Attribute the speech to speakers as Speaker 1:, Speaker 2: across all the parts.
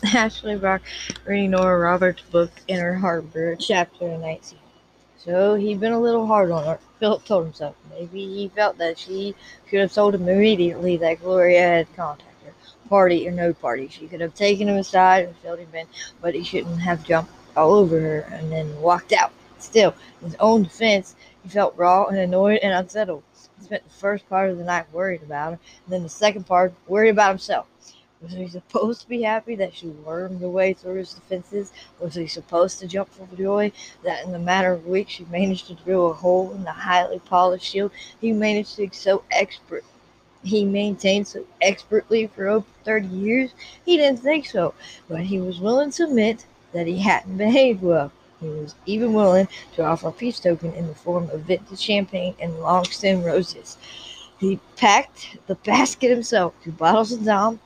Speaker 1: Ashley Brock reading Nora Roberts' book Inner Harbor, chapter 19. So he'd been a little hard on her, Philip told himself. Maybe he felt that she should have told him immediately that Gloria had contacted her. Party or no party, she could have taken him aside and filled him in, but he shouldn't have jumped all over her and then walked out. Still, in his own defense, he felt raw and annoyed and unsettled. He spent the first part of the night worried about her, and then the second part worried about himself. Was he supposed to be happy that she wormed her way through his defenses? Was he supposed to jump for joy that in a matter of weeks she managed to drill a hole in the highly polished shield he managed to so expert he maintained so expertly for over 30 years? He didn't think so, but he was willing to admit that he hadn't behaved well. He was even willing to offer a peace token in the form of vintage champagne and long stem roses. He packed the basket himself, two bottles of Dom,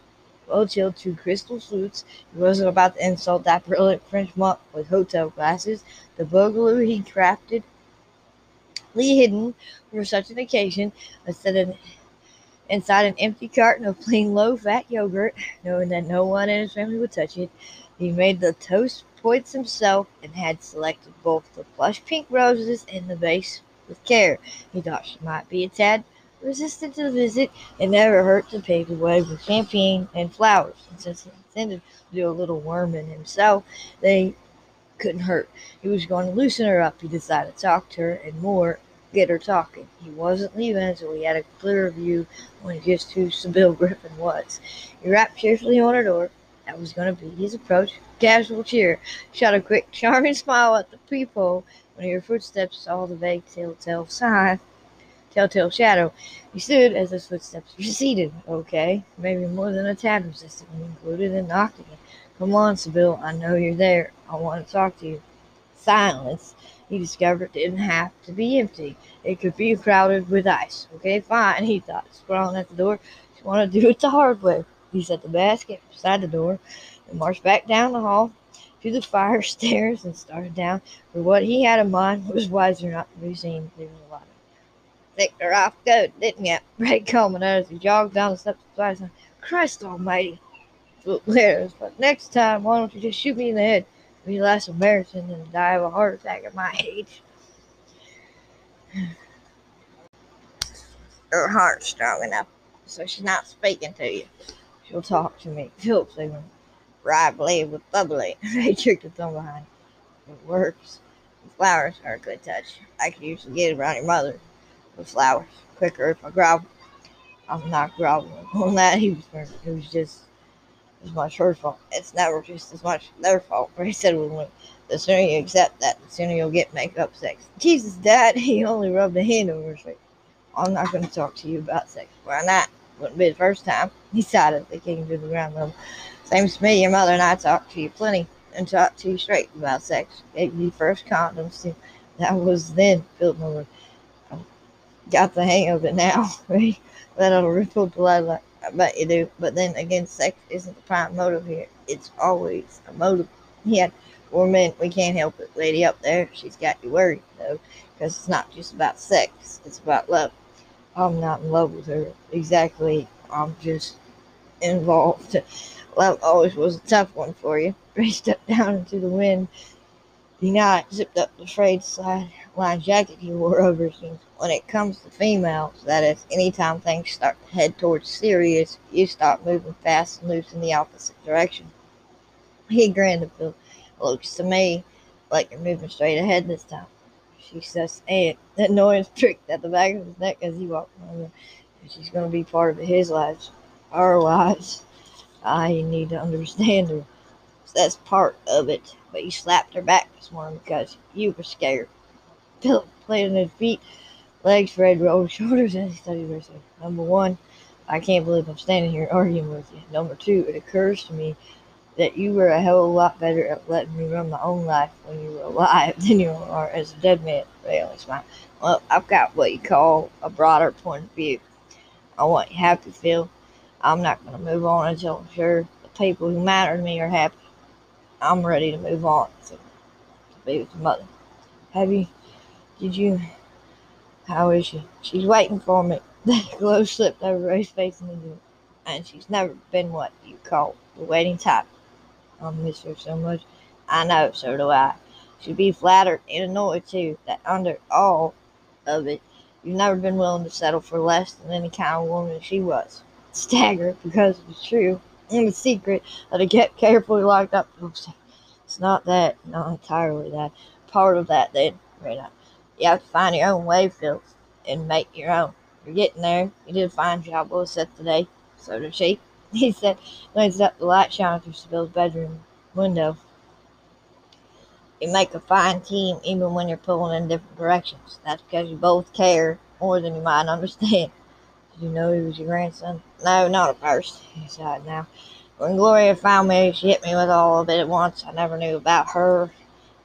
Speaker 1: well chilled two crystal flutes. He wasn't about to insult that brilliant French monk with hotel glasses. The Beluga he crafted, Lee hidden for such an occasion, instead of inside an empty carton of plain low-fat yogurt, knowing that no one in his family would touch it. He made the toast points himself and had selected both the plush pink roses and the vase with care. He thought she might be a tad resistant to the visit, it never hurt to pave the way with champagne and flowers. And since he intended to do a little worming himself, they couldn't hurt. He was going to loosen her up. He decided to talk to her and more get her talking. He wasn't leaving until he had a clearer view on just who Sybill Griffin was. He rapped cheerfully on her door. That was going to be his approach. Casual cheer. Shot a quick, charming smile at the peephole when he heard footsteps saw the vague telltale sign telltale shadow. He stood as his footsteps receded. Okay, maybe more than a resistant when included and knocked again. Come on, Sybill, I know you're there. I want to talk to you. Silence. He discovered it didn't have to be empty. It could be crowded with ice. Okay, fine, he thought, sprawling at the door. Want to do it the hard way. He set the basket beside the door and marched back down the hall to the fire stairs and started down. For what he had in mind was wiser not to be seen through the light her off good, didn't you? Ray Coleman as he jogged down the steps him. Christ almighty. Letters, but next time, why don't you just shoot me in the head? Be less embarrassing than die of a heart attack at my age. Her heart's strong enough, so she's not speaking to you. She'll talk to me. Sigmund. Right blade with bubbly. Ray tricked the thumb behind. It works. The flowers are a good touch. I could usually get around your mother the flowers quicker if I grovel. I'm not groveling on that. He was It was just as much her fault. It's never just as much their fault. But he said when the sooner you accept that, the sooner you'll get makeup sex. Jesus, Dad, he only rubbed a hand over his face. I'm not going to talk to you about sex. Why not? Wouldn't be the first time. He silently came to the ground level. Same as me, your mother and I talked to you plenty and talked to you straight about sex. Gave you first condoms too. That was then, Philip Miller got the hang of it now. That ought ripple the like I bet you do. But then again, sex isn't the prime motive here. It's always a motive. Yeah, we're men. We can't help it. Lady up there, she's got you worried though, because it's not just about sex. It's about love. I'm not in love with her exactly. I'm just involved. Love always was a tough one for you. Ray stepped down into the wind. Night zipped up the frayed side line jacket he wore over jeans. When it comes to females, that is, anytime things start to head towards serious, you start moving fast and loose in the opposite direction. He grinned at Phil. Looks to me like you're moving straight ahead this time. She says, and that noise pricked at the back of his neck as he walked over. She's going to be part of his life, our lives. I need to understand her. So that's part of it. But you slapped her back this morning because you were scared. Philip planted his feet, legs spread, rolled shoulders as he studied. Number one, I can't believe I'm standing here arguing with you. Number two, it occurs to me that you were a hell of a lot better at letting me run my own life when you were alive than you are as a dead man. Ray only smiled. Well, I've got what you call a broader point of view. I want you happy, Phil. I'm not going to move on until I'm sure the people who matter to me are happy. I'm ready to move on to, to be with your mother. Have you did you? How is she? She's waiting for me. The glow slipped over Ray's face and she's never been what you call the waiting type. I miss her so much. I know, so do I. She'd be flattered and annoyed too that under all of it, you've never been willing to settle for less than any kind of woman she was. Staggered because it was true, and the secret that I kept carefully locked up. It's not that, not entirely that. Part of that, then, right now. You have to find your own way, Phil, and make your own. You're getting there. You did a fine job, Will said today. So did she. He said, glanced up the light shining through Sybill's bedroom window. You make a fine team even when you're pulling in different directions. That's because you both care more than you might understand. Did you know he was your grandson? No, not at first. He sighed now. When Gloria found me, she hit me with all of it at once. I never knew about her.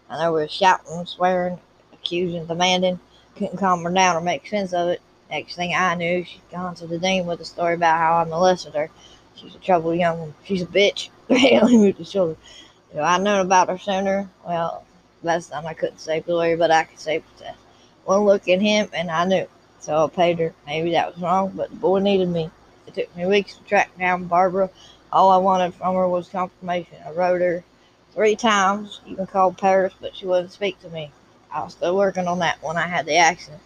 Speaker 1: And there was shouting, swearing, accusing, demanding. Couldn't calm her down or make sense of it. Next thing I knew, she'd gone to the dean with a story about how I molested her. She's a troubled young one. She's a bitch. Haley moved his shoulder. I'd known about her sooner, well, last time I couldn't say Gloria, but I could say Tess. One look at him, and I knew. So I paid her. Maybe that was wrong, but the boy needed me. It took me weeks to track down Barbara. All I wanted from her was confirmation. I wrote her three times, even called Paris, but she wouldn't speak to me. I was still working on that when I had the accident.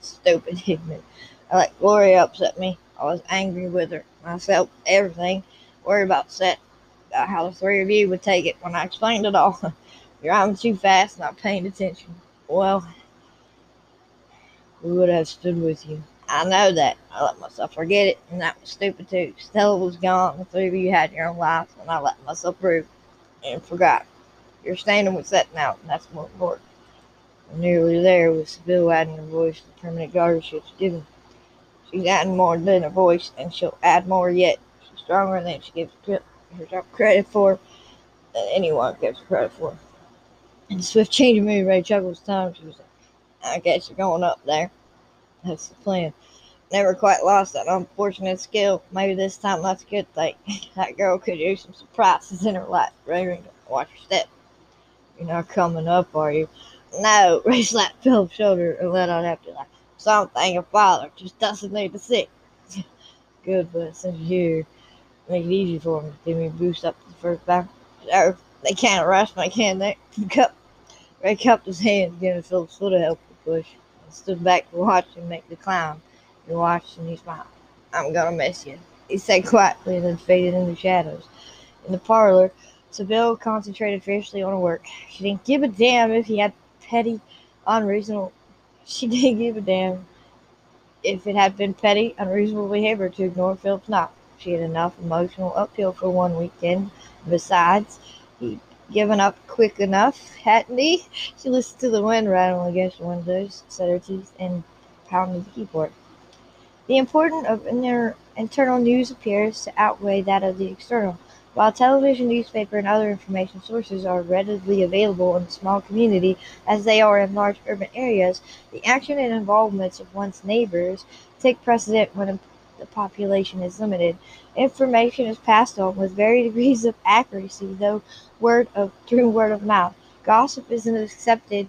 Speaker 1: Stupid, ignorant. I let Gloria upset me. I was angry with her. Felt everything. Worried about set about how the three of you would take it when I explained it all. You're driving too fast, not paying attention. Well, we would have stood with you. I know that. I let myself forget it, and that was stupid too. Stella was gone. The three of you had your own lives, and I let myself prove and forgot. You're standing with Seth now, and that's more important. Nearly there with Sybill adding her voice to the permanent guardianship's given. She's adding more than a voice, and she'll add more yet. She's stronger than she gives herself credit for, than anyone gives credit for. And the swift change of mood, Ray chuckles time. She was like, I guess you're going up there. That's the plan. Never quite lost that unfortunate skill. Maybe this time that's a good thing. that girl could use some surprises in her life. Ray, watch your step. You're not coming up, are you? No, Ray slapped Philip's shoulder and let out after laugh. Something your father just doesn't need to see. Good, but since you're make it easy for me. Give me a boost up to the first back. Sure, they can't arrest me, can they? Cup. Ray cupped his hands, giving Philip's foot a helpful push, and stood back to watch him make the climb. He watched and he smiled. I'm gonna miss you, he said quietly, and then faded into shadows. In the parlor, Sybill concentrated fiercely on her work. She didn't give a damn if he had petty, unreasonable. She didn't give a damn if it had been petty, unreasonable behavior to ignore Philip's knock. She had enough emotional uphill for one weekend. Besides, he'd given up quick enough, hadn't he? She listened to the wind rattle against the windows, set her teeth, and pounded the keyboard. The importance of inner, internal news appears to outweigh that of the external. While television, newspaper, and other information sources are readily available in small community as they are in large urban areas, the action and involvements of one's neighbors take precedent when the population is limited. Information is passed on with varying degrees of accuracy, though word of through word of mouth. Gossip is an accepted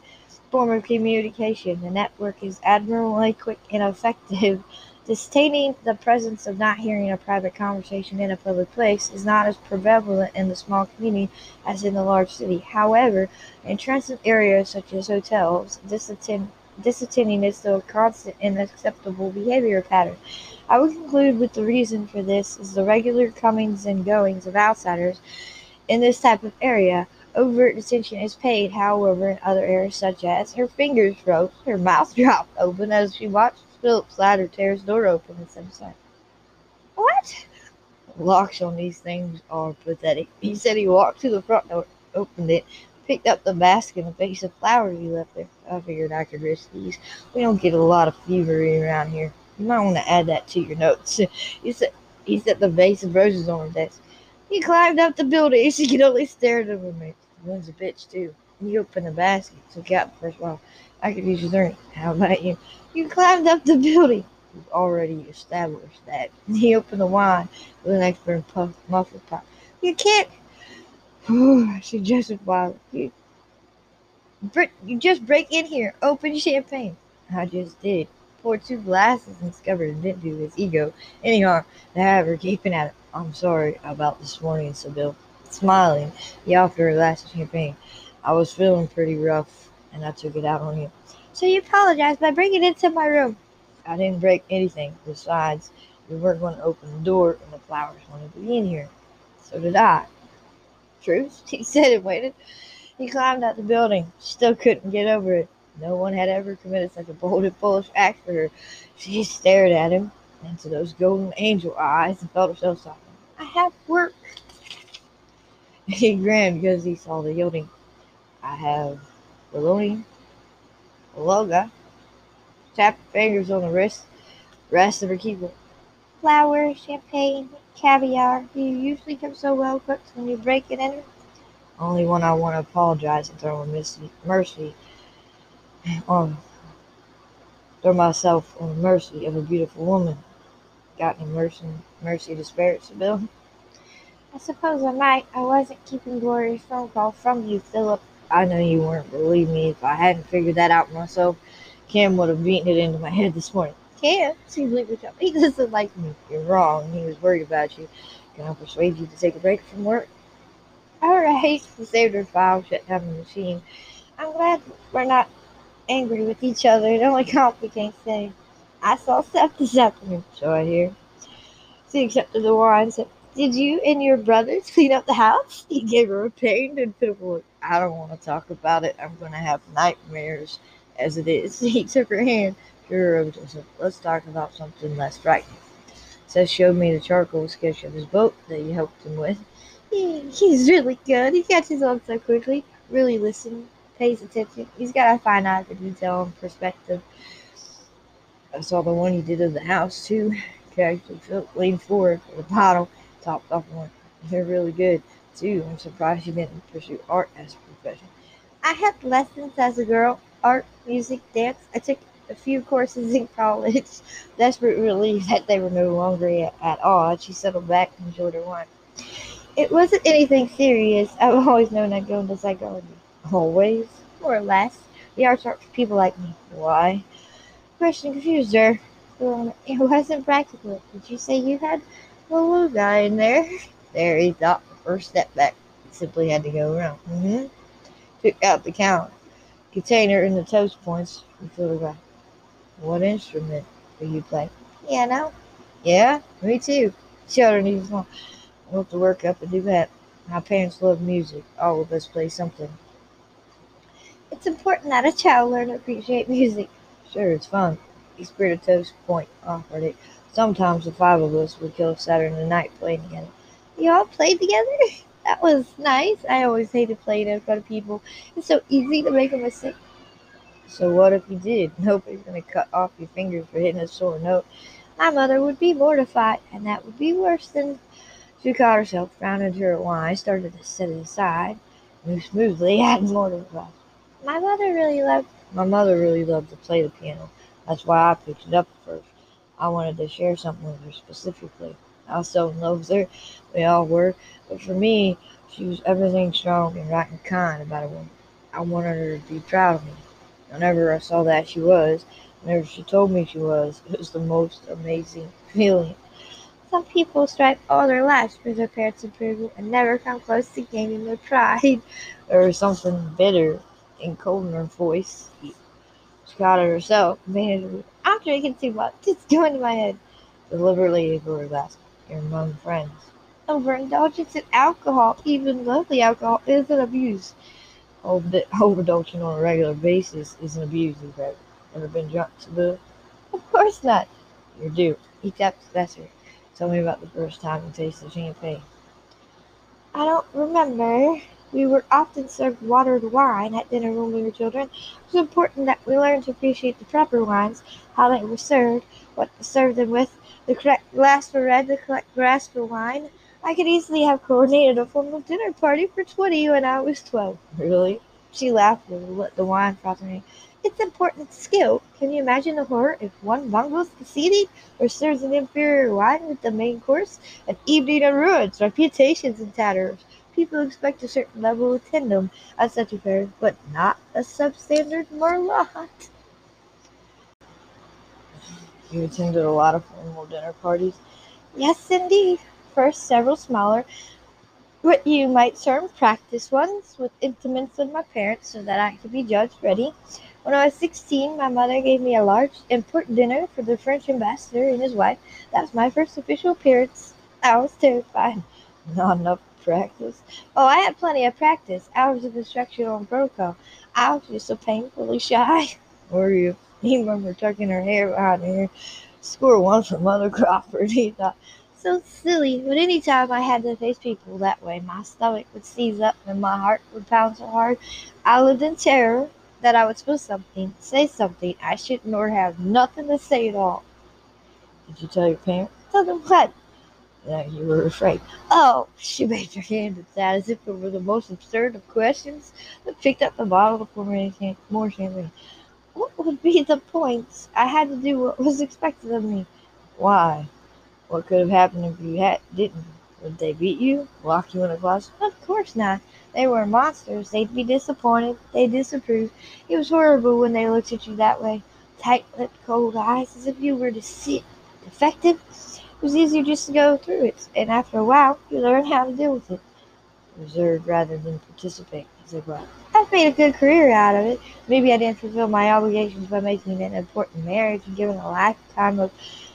Speaker 1: form of communication. The network is admirably quick and effective Disdaining the presence of not hearing a private conversation in a public place is not as prevalent in the small community as in the large city. However, in transit areas such as hotels, disattending is still a constant and acceptable behavior pattern. I would conclude with the reason for this is the regular comings and goings of outsiders in this type of area. Overt attention is paid, however, in other areas such as her fingers froze, her mouth dropped open as she watched Philip's ladder tears door open and steps inside. What? Locks on these things are pathetic. He said he walked to the front door, opened it, picked up the basket and a vase of flowers he left there. I figured I could risk these. We don't get a lot of thievery around here. You might want to add that to your notes. he said he set the vase of roses on her desk. He climbed up the building. She could only stare at him. The one's a bitch too. He opened the basket, took out the first one. I could use a drink. How about you? You climbed up the building. We've already established that. He opened the wine with an extra puff, muffled pop. You can't. I suggested wildly. You, you just break in here. Open champagne. I just did. Poured two glasses and discovered it didn't do his ego any harm. However, keeping at it. I'm sorry about this morning, Sybill. Smiling, he offered her a glass of champagne. I was feeling pretty rough, and I took it out on you.
Speaker 2: So you apologized by bringing it into my room.
Speaker 1: I didn't break anything. Besides, you weren't going to open the door, and the flowers wanted to be in here. So did I.
Speaker 2: Truth, he said and waited.
Speaker 1: He climbed out the building. Still couldn't get over it. No one had ever committed such a bold and foolish act for her. She stared at him into those golden angel eyes and felt herself soften.
Speaker 2: I have work.
Speaker 1: He grinned because he saw the yielding. I have bologna, loga, tap fingers on the wrist, rest of her keyboard.
Speaker 2: Flour, champagne, caviar. Do you usually come so well cooked when you break it in?
Speaker 1: Only when I want to apologize and throw mercy, mercy on throw myself on the mercy of a beautiful woman. Got any mercy, mercy to spare, Sybill?
Speaker 2: I suppose I might. I wasn't keeping Gloria's phone call from you, Philip.
Speaker 1: I know you weren't. Believe me, if I hadn't figured that out myself, Cam would have beaten it into my head this morning.
Speaker 2: Cam? Seems like He doesn't like me.
Speaker 1: You're wrong. He was worried about you. Can I persuade you to take a break from work?
Speaker 2: All right.
Speaker 1: He saved her file, shut down the machine.
Speaker 2: I'm glad we're not angry with each other. It only complicates things. I saw Seth this afternoon.
Speaker 1: So I hear.
Speaker 2: She accepted the wine and said, Did you and your brothers clean up the house?
Speaker 1: He gave her a pained and pitiful look. I don't want to talk about it. I'm going to have nightmares as it is. He took her hand. Sure, let's talk about something less frightening. Seth showed me the charcoal sketch of his boat that you helped him with.
Speaker 2: he's really good. He catches on so quickly. Really listen, pays attention. He's got a fine eye for detail and perspective.
Speaker 1: I saw the one he did of the house too. He actually leaned forward for the bottle, topped off one. They're really good too. I'm surprised you didn't pursue art as a profession.
Speaker 2: I had lessons as a girl art, music, dance. I took a few courses in college. Desperate relief that they were no longer at all, she settled back and enjoyed her wine. It wasn't anything serious. I've always known I'd go into psychology.
Speaker 1: Always?
Speaker 2: More or less. The arts aren't for people like me.
Speaker 1: Why?
Speaker 2: Question confused her. Um, it wasn't practical. Did you say you had a little guy in there?
Speaker 1: There, he thought the first step back. Simply had to go around. Mm-hmm. Took out the count container and the toast points and photograph. What instrument do you play?
Speaker 2: Piano.
Speaker 1: Yeah, me too. Children need to want to work up a duet. My parents love music. All of us play something.
Speaker 2: It's important that a child learn to appreciate music.
Speaker 1: Sure, it's fun. He spread a toast point offered it. Sometimes the five of us would kill Saturday night playing together.
Speaker 2: You all played together? That was nice. I always hated playing in front of people. It's so easy to make a mistake.
Speaker 1: So what if you did? Nobody's gonna cut off your fingers for hitting a sore note.
Speaker 2: My mother would be mortified, and that would be worse than.
Speaker 1: She caught herself, frowned into her wine, started to set it aside, moved smoothly, to the glass.
Speaker 2: My mother really loved.
Speaker 1: My mother really loved to play the piano. That's why I picked it up first. I wanted to share something with her specifically. I was so in love with her. We all were. But for me, she was everything strong and right and kind about a woman. I wanted her to be proud of me. Whenever I saw that she was, whenever she told me she was, it was the most amazing feeling.
Speaker 2: Some people strive all their lives for their parents' approval and never come close to gaining their pride.
Speaker 1: There was something bitter and cold in her voice. She got it herself.
Speaker 2: I'm drinking too much. It's going to my head.
Speaker 1: Deliberately ignored her glass. You're among friends.
Speaker 2: Overindulgence in alcohol, even lovely alcohol, is an abuse.
Speaker 1: Overindulging on a regular basis is an abuse. Have you ever been drunk, Sybill?
Speaker 2: Of course not.
Speaker 1: You're due. Tapped the Professor. Tell me about the first time you tasted champagne.
Speaker 2: I don't remember. We were often served watered wine at dinner when we were children. It was important that we learned to appreciate the proper wines, how they were served, what to serve them with, the correct glass for red, the correct glass for wine. I could easily have coordinated a formal dinner party for 20 when I was 12.
Speaker 1: Really?
Speaker 2: She laughed and let the wine froth me. It's important skill. Can you imagine the horror if one bungles conceited or serves an inferior wine with the main course? An evening in ruins, reputations in tatters. People expect a certain level of tendom at such affairs, but not a substandard merlot.
Speaker 1: You attended a lot of formal dinner parties?
Speaker 2: Yes, indeed. First, several smaller, what you might term practice ones with intimates of my parents so that I could be judged ready. When I was 16, my mother gave me a large, important dinner for the French ambassador and his wife. That was my first official appearance. I was terrified. Not enough practice. Oh, I had plenty of practice. Hours of instruction on protocol. I was just so painfully shy.
Speaker 1: Were you? He remembered tucking her hair behind her ear. Score one for Mother Crawford, he thought.
Speaker 2: So silly, but any time I had to face people that way, my stomach would seize up and my heart would pound so hard. I lived in terror that I would spill something, say something I shouldn't, or have nothing to say at all.
Speaker 1: Did you tell your parents?
Speaker 2: Tell them what?
Speaker 1: That you were afraid.
Speaker 2: Oh, she waved her hand at that as if it were the most absurd of questions, but picked up the bottle pour more champagne. What would be the point? I had to do what was expected of me.
Speaker 1: Why? What could have happened if you had didn't? Would they beat you? Lock you in a closet?
Speaker 2: Of course not. They were monsters. They'd be disappointed. They'd disapprove. It was horrible when they looked at you that way. Tight-lipped, cold eyes, as if you were defective. It was easier just to go through it, and after a while, you learn how to deal with it.
Speaker 1: Reserve rather than participate. said well.
Speaker 2: I've made a good career out of it. Maybe I didn't fulfill my obligations by making an important marriage and giving a lifetime of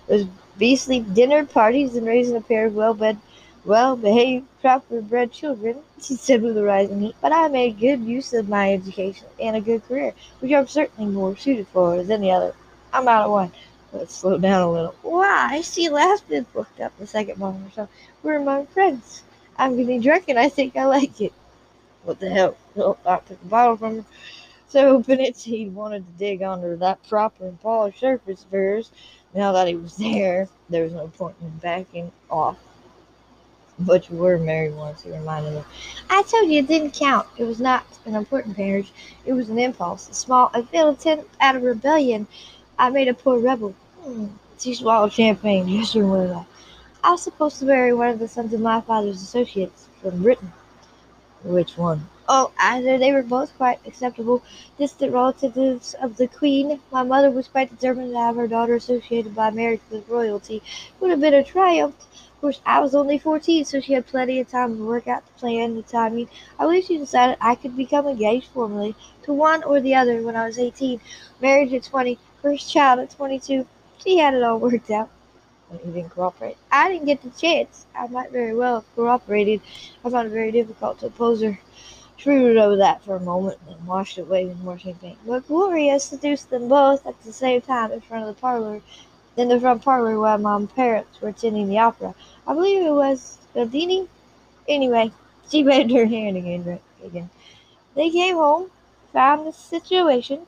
Speaker 2: those beastly dinner parties and raising a pair of well-bred, well-behaved, proper-bred children, she said with a rising heat. But I made good use of my education and a good career, which I'm certainly more suited for than the other. I'm out of wine.
Speaker 1: Let's slow down a little.
Speaker 2: Why? She laughed and looked up the second moment or so. We're among friends. I'm getting drunk and I think I like it.
Speaker 1: What the hell? Philip I took the bottle from her. So open it, he wanted to dig under that proper and polished surface of hers. Now that he was there, there was no point in backing off. But you were married once, he reminded her.
Speaker 2: I told you it didn't count. It was not an important marriage. It was an impulse, a small, a attempt at a rebellion. I made a poor rebel.
Speaker 1: Hmm. She swallowed champagne just that.
Speaker 2: I was supposed to marry one of the sons of my father's associates from Britain.
Speaker 1: Which one?
Speaker 2: Oh, either they were both quite acceptable, distant relatives of the Queen. My mother was quite determined to have her daughter associated by marriage with royalty. It would have been a triumph. Of course, I was only 14, so she had plenty of time to work out the plan, the timing. I believe she decided I could become engaged formally to one or the other when I was 18. Marriage at 20, first child at 22. She had it all worked out.
Speaker 1: You didn't cooperate?
Speaker 2: I didn't get the chance. I might very well have cooperated. I found it very difficult to oppose her. She brooded over that for a moment, and then washed it away with more champagne. But Gloria seduced them both at the same time in front of the parlor, in the front parlor while my parents were attending the opera. I believe it was Bellini. Anyway, she waved her hand again. again. They came home, found the situation.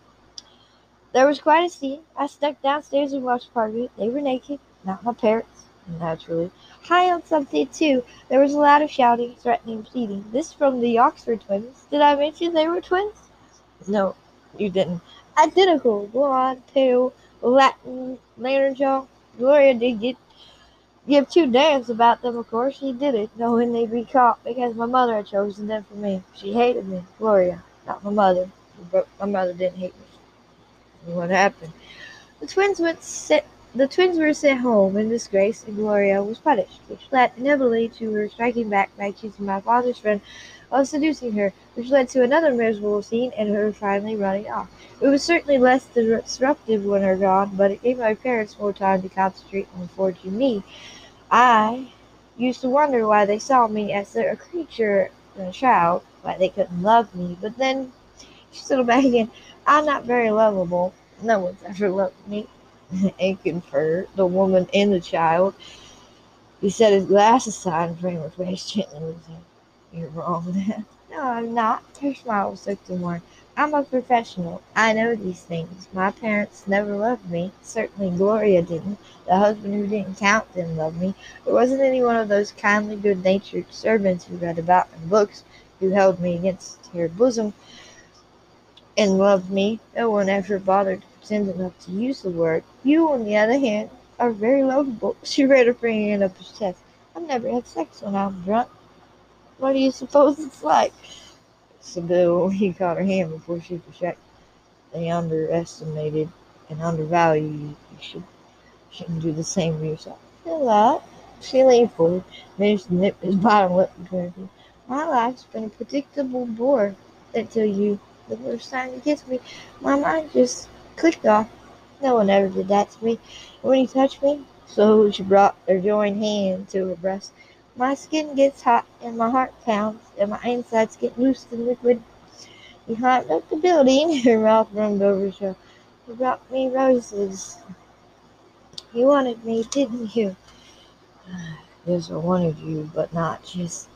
Speaker 2: There was quite a scene. I snuck downstairs and watched part of it. They were naked. Not my parents, naturally. High on something, too. There was a lot of shouting, threatening, pleading. This from the Oxford twins. Did I mention they were twins?
Speaker 1: No, you didn't.
Speaker 2: Identical, blonde, pale, Latin, lantern jaw. Gloria did get give two damns about them, of course. She did it, knowing they'd be caught because my mother had chosen them for me. She hated me, Gloria, not my mother. My mother didn't hate me.
Speaker 1: What happened?
Speaker 2: The twins sit the twins were sent home in disgrace, and Gloria was punished, which led inevitably to her striking back by accusing my father's friend of seducing her, which led to another miserable scene and her finally running off. It was certainly less disruptive when her gone, but it gave my parents more time to concentrate on forging me. I used to wonder why they saw me as a creature and a child, why they couldn't love me, but then she settled back again. I'm not very lovable. No one's ever loved me and conferred, the woman and the child. He set his glasses aside and framed her face gently with him. You're wrong that. No, I'm not. Her smile was so warm. I'm a professional. I know these things. My parents never loved me. Certainly Gloria didn't. The husband who didn't count didn't love me. There wasn't any one of those kindly, good-natured servants who read about in books who held me against her bosom and loved me. No one ever bothered to pretend enough to use the word. You, on the other hand, are very lovable. She read her finger up his chest. I've never had sex when I'm drunk. What do you suppose it's like?
Speaker 1: Sybill, he caught her hand before she could check. They underestimated and undervalued you. You should, shouldn't do the same for yourself.
Speaker 2: Lot.
Speaker 1: She leaned forward, managed to nip his bottom lip between her.
Speaker 2: My life's been a predictable bore until you. The first time you kissed me, my mind just clicked off. No one ever did that to me. When you touch me, so she brought her joined hand to her breast. My skin gets hot and my heart pounds and my insides get loose and liquid. You climbed up the building, her mouth rumbled over her show. You brought me roses. You wanted me, didn't you?
Speaker 1: Yes, I wanted you, but not just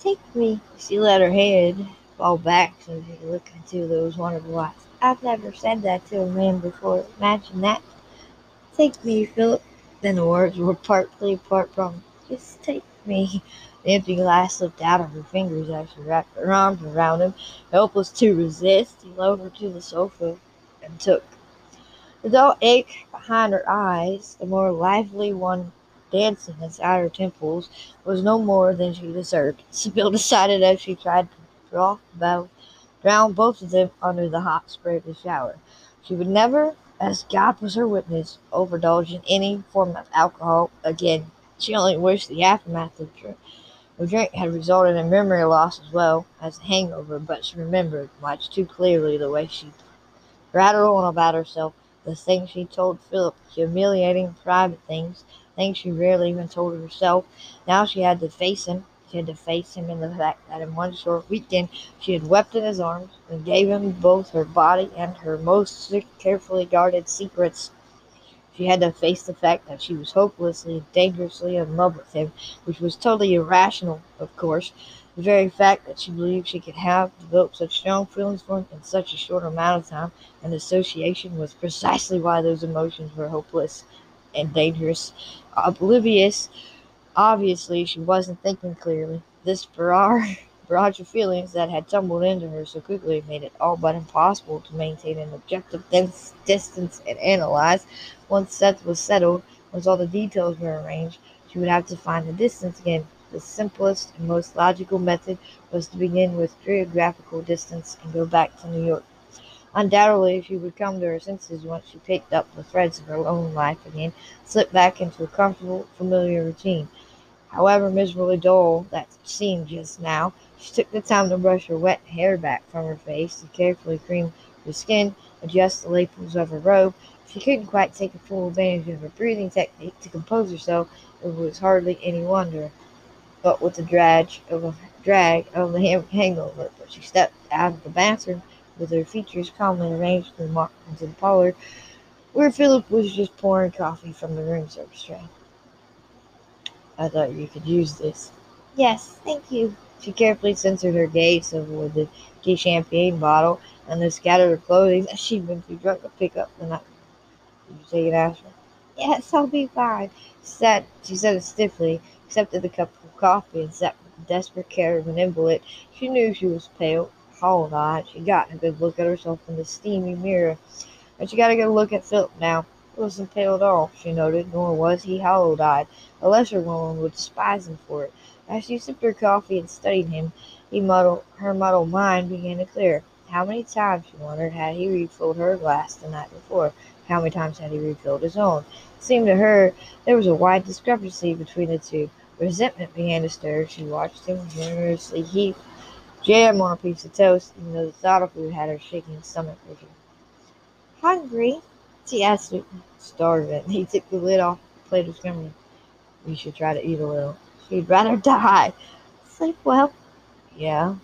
Speaker 1: take me. She let her head fall back so she could look into those wonderful eyes.
Speaker 2: I've never said that to a man before. Imagine that. Take me, Philip.
Speaker 1: Then the words were partly apart from
Speaker 2: Just take me.
Speaker 1: The empty glass slipped out of her fingers as she wrapped her arms around him. Helpless to resist, he lowered her to the sofa and took. The dull ache behind her eyes, the more lively one dancing inside her temples, was no more than she deserved. Sybill decided as she tried to draw both, drown both of them under the hot spray of the shower. She would never, as God was her witness, overindulge in any form of alcohol again. She only wished the aftermath of drink. The drink had resulted in memory loss as well as a hangover, but she remembered much too clearly the way she rattled on about herself, the things she told Philip, humiliating private things, things she rarely even told herself. Now she had to face him. Had to face him in the fact that in one short weekend she had wept in his arms and gave him both her body and her most carefully guarded secrets. She had to face the fact that she was hopelessly, and dangerously in love with him, which was totally irrational, of course. The very fact that she believed she could have developed such strong feelings for him in such a short amount of time and association was precisely why those emotions were hopeless and dangerous. Oblivious, obviously, she wasn't thinking clearly. This barrage of feelings that had tumbled into her so quickly made it all but impossible to maintain an objective distance and analyze. Once that was settled, once all the details were arranged, she would have to find the distance again. The simplest and most logical method was to begin with geographical distance and go back to New York. Undoubtedly, she would come to her senses once she picked up the threads of her own life again, slipped back into a comfortable, familiar routine. However miserably dull that seemed just now, she took the time to brush her wet hair back from her face, to carefully cream her skin, adjust the lapels of her robe. She couldn't quite take full advantage of her breathing technique to compose herself. It was hardly any wonder but with the drag of a drag of the hangover. But she stepped out of the bathroom with her features calmly arranged and walked into the parlor, where Philip was just pouring coffee from the room service tray. I thought you could use this.
Speaker 2: Yes, thank you.
Speaker 1: She carefully censored her gaze over the key champagne bottle and the scattered clothing that she'd been too drunk to pick up the night. Did you take it, Ashley?
Speaker 2: Yes, I'll be fine.
Speaker 1: She said, she said it stiffly, accepted the cup of coffee, and sat with the desperate care of an invalid. She knew she was pale, hollow-eyed. She'd gotten a good look at herself in the steamy mirror, and she got a good look at Philip now. Wasn't pale at all, she noted, nor was he hollow-eyed. A lesser woman would despise him for it. As she sipped her coffee and studied him, he muddled, her muddled mind began to clear. How many times, she wondered, had he refilled her glass the night before? How many times had he refilled his own? It seemed to her there was a wide discrepancy between the two. Resentment began to stir. She watched him generously heap jam on a piece of toast, even though the thought of food had her shaking stomach.
Speaker 2: Hungry?
Speaker 1: She asked him, starving. He took the lid off the plate of scrambled. You should try to eat a little. She'd rather die.
Speaker 2: Sleep well.
Speaker 1: Yeah.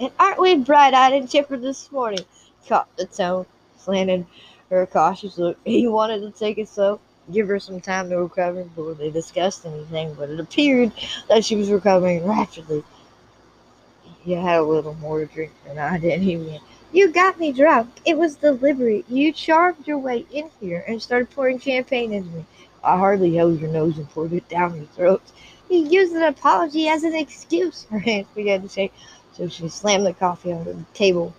Speaker 2: And aren't we bright-eyed and chipper this morning?
Speaker 1: Caught the tone, slanted her cautious look. He wanted to take it slow, give her some time to recover before they discussed anything, but it appeared that she was recovering rapidly. You had a little more to drink than I did. He went,
Speaker 2: You got me drunk. It was deliberate. You charmed your way in here and started pouring champagne into me.
Speaker 1: I hardly held your nose and poured it down your throat.
Speaker 2: You used an apology as an excuse.
Speaker 1: Her hands began to shake, so she slammed the coffee under the table.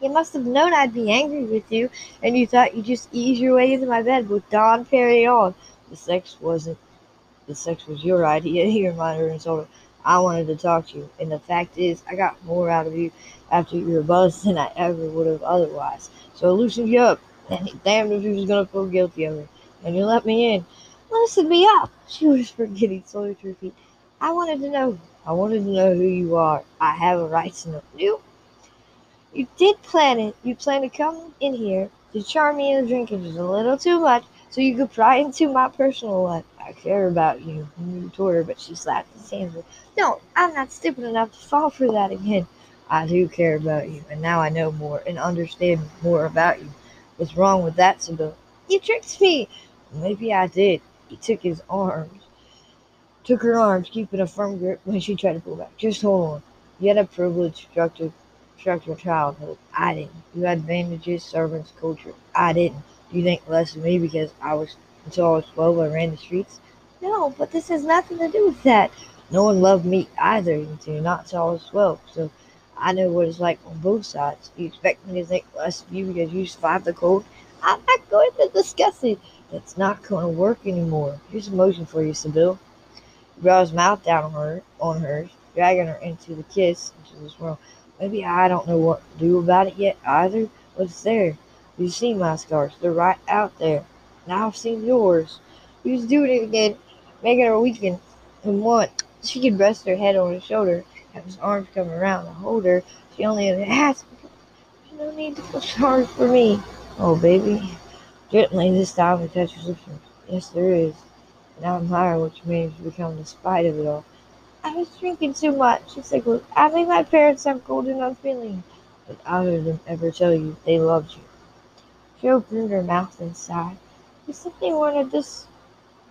Speaker 2: You must have known I'd be angry with you, and you thought you'd just ease your way into my bed with Dom Pérignon.
Speaker 1: The sex wasn't. The sex was your idea, he reminded her and told her. I wanted to talk to you, and the fact is, I got more out of you after you were buzzed than I ever would have otherwise. So I loosened you up, and damned if you was gonna feel guilty of it. And you let me in.
Speaker 2: Loosen me up, she whispered, getting slowly to her feet. I wanted to know
Speaker 1: I wanted to know who you are. I have a right to know.
Speaker 2: You, you did plan it. You planned to come in here to charm me into drinking just a little too much so you could pry into my personal life.
Speaker 1: I care about you. You told her, but she slapped his hands.
Speaker 2: No, I'm not stupid enough to fall for that again.
Speaker 1: I do care about you, and now I know more and understand more about you. What's wrong with that, Sybill?
Speaker 2: You tricked me.
Speaker 1: Maybe I did. He took his arms, took her arms, keeping a firm grip when she tried to pull back. Just hold on. You had a privileged, structured, structured childhood. I didn't. You had advantages, servants, culture. I didn't. You think less of me because I was until I was twelve I ran the streets?
Speaker 2: No, but this has nothing to do with that.
Speaker 1: No one loved me either until not was twelve. So I know what it's like on both sides. You expect me to think less of you because you survived the cold?
Speaker 2: I'm not going to discuss it.
Speaker 1: It's not going to work anymore. Here's a motion for you, Sybill. He brought his mouth down on her, on hers, dragging her into the kiss this world. Maybe I don't know what to do about it yet either, it's there. You see my scars. They're right out there. Now I've seen yours. He was doing it again, making her weaken and want. She could rest her head on his shoulder, have his arms come around and hold her. She only had to ask.
Speaker 2: There's no need to feel sorry for me.
Speaker 1: Oh, baby. Gently this time he touched his lips. Yes, there is. And I admire what you managed to become despite of it all.
Speaker 2: I was drinking too much. She said, I made my parents have cold and unfeeling.
Speaker 1: Did either of them ever tell you they loved you?
Speaker 2: She opened her mouth and sighed. You simply a dis-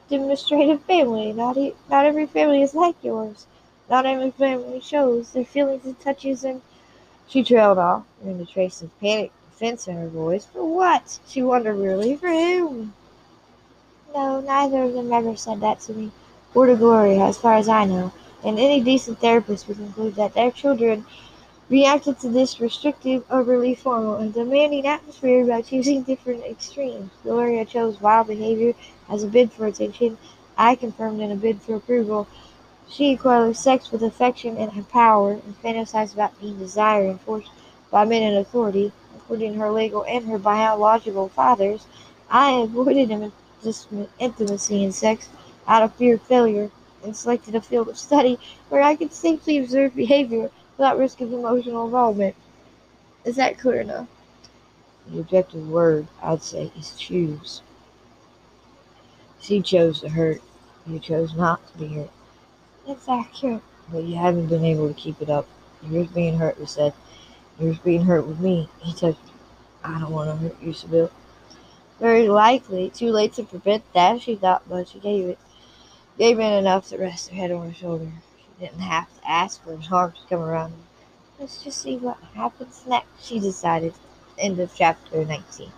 Speaker 2: demonstrative family. Not, e- not every family is like yours. Not every family shows their feelings and touches and
Speaker 1: She trailed off, and a trace of panic defense in her voice.
Speaker 2: for what? She wondered really. For whom? No, neither of them ever said that to me. Or to Gloria, as far as I know. And any decent therapist would conclude that their children reacted to this restrictive, overly formal, and demanding atmosphere by choosing different extremes. Gloria chose wild behavior as a bid for attention. I confirmed in a bid for approval. She equated sex with affection and power, and fantasized about being desired and forced by men in authority, including her legal and her biological fathers. I avoided intimacy and sex out of fear of failure, and selected a field of study where I could safely observe behavior without risk of emotional involvement. Is that clear enough?
Speaker 1: The objective word, I'd say, is choose. She chose to hurt. You chose not to be hurt.
Speaker 2: That's accurate.
Speaker 1: But you haven't been able to keep it up. Yours being hurt, he said. Yours being hurt with me. He said. I don't want to hurt you, Sybill.
Speaker 2: Very likely. Too late to prevent that, she thought, but she gave it.
Speaker 1: Gave in enough to rest her head on her shoulder. Didn't have to ask for his arms to come around.
Speaker 2: Let's just see what happens next.
Speaker 1: She decided. End of chapter 19.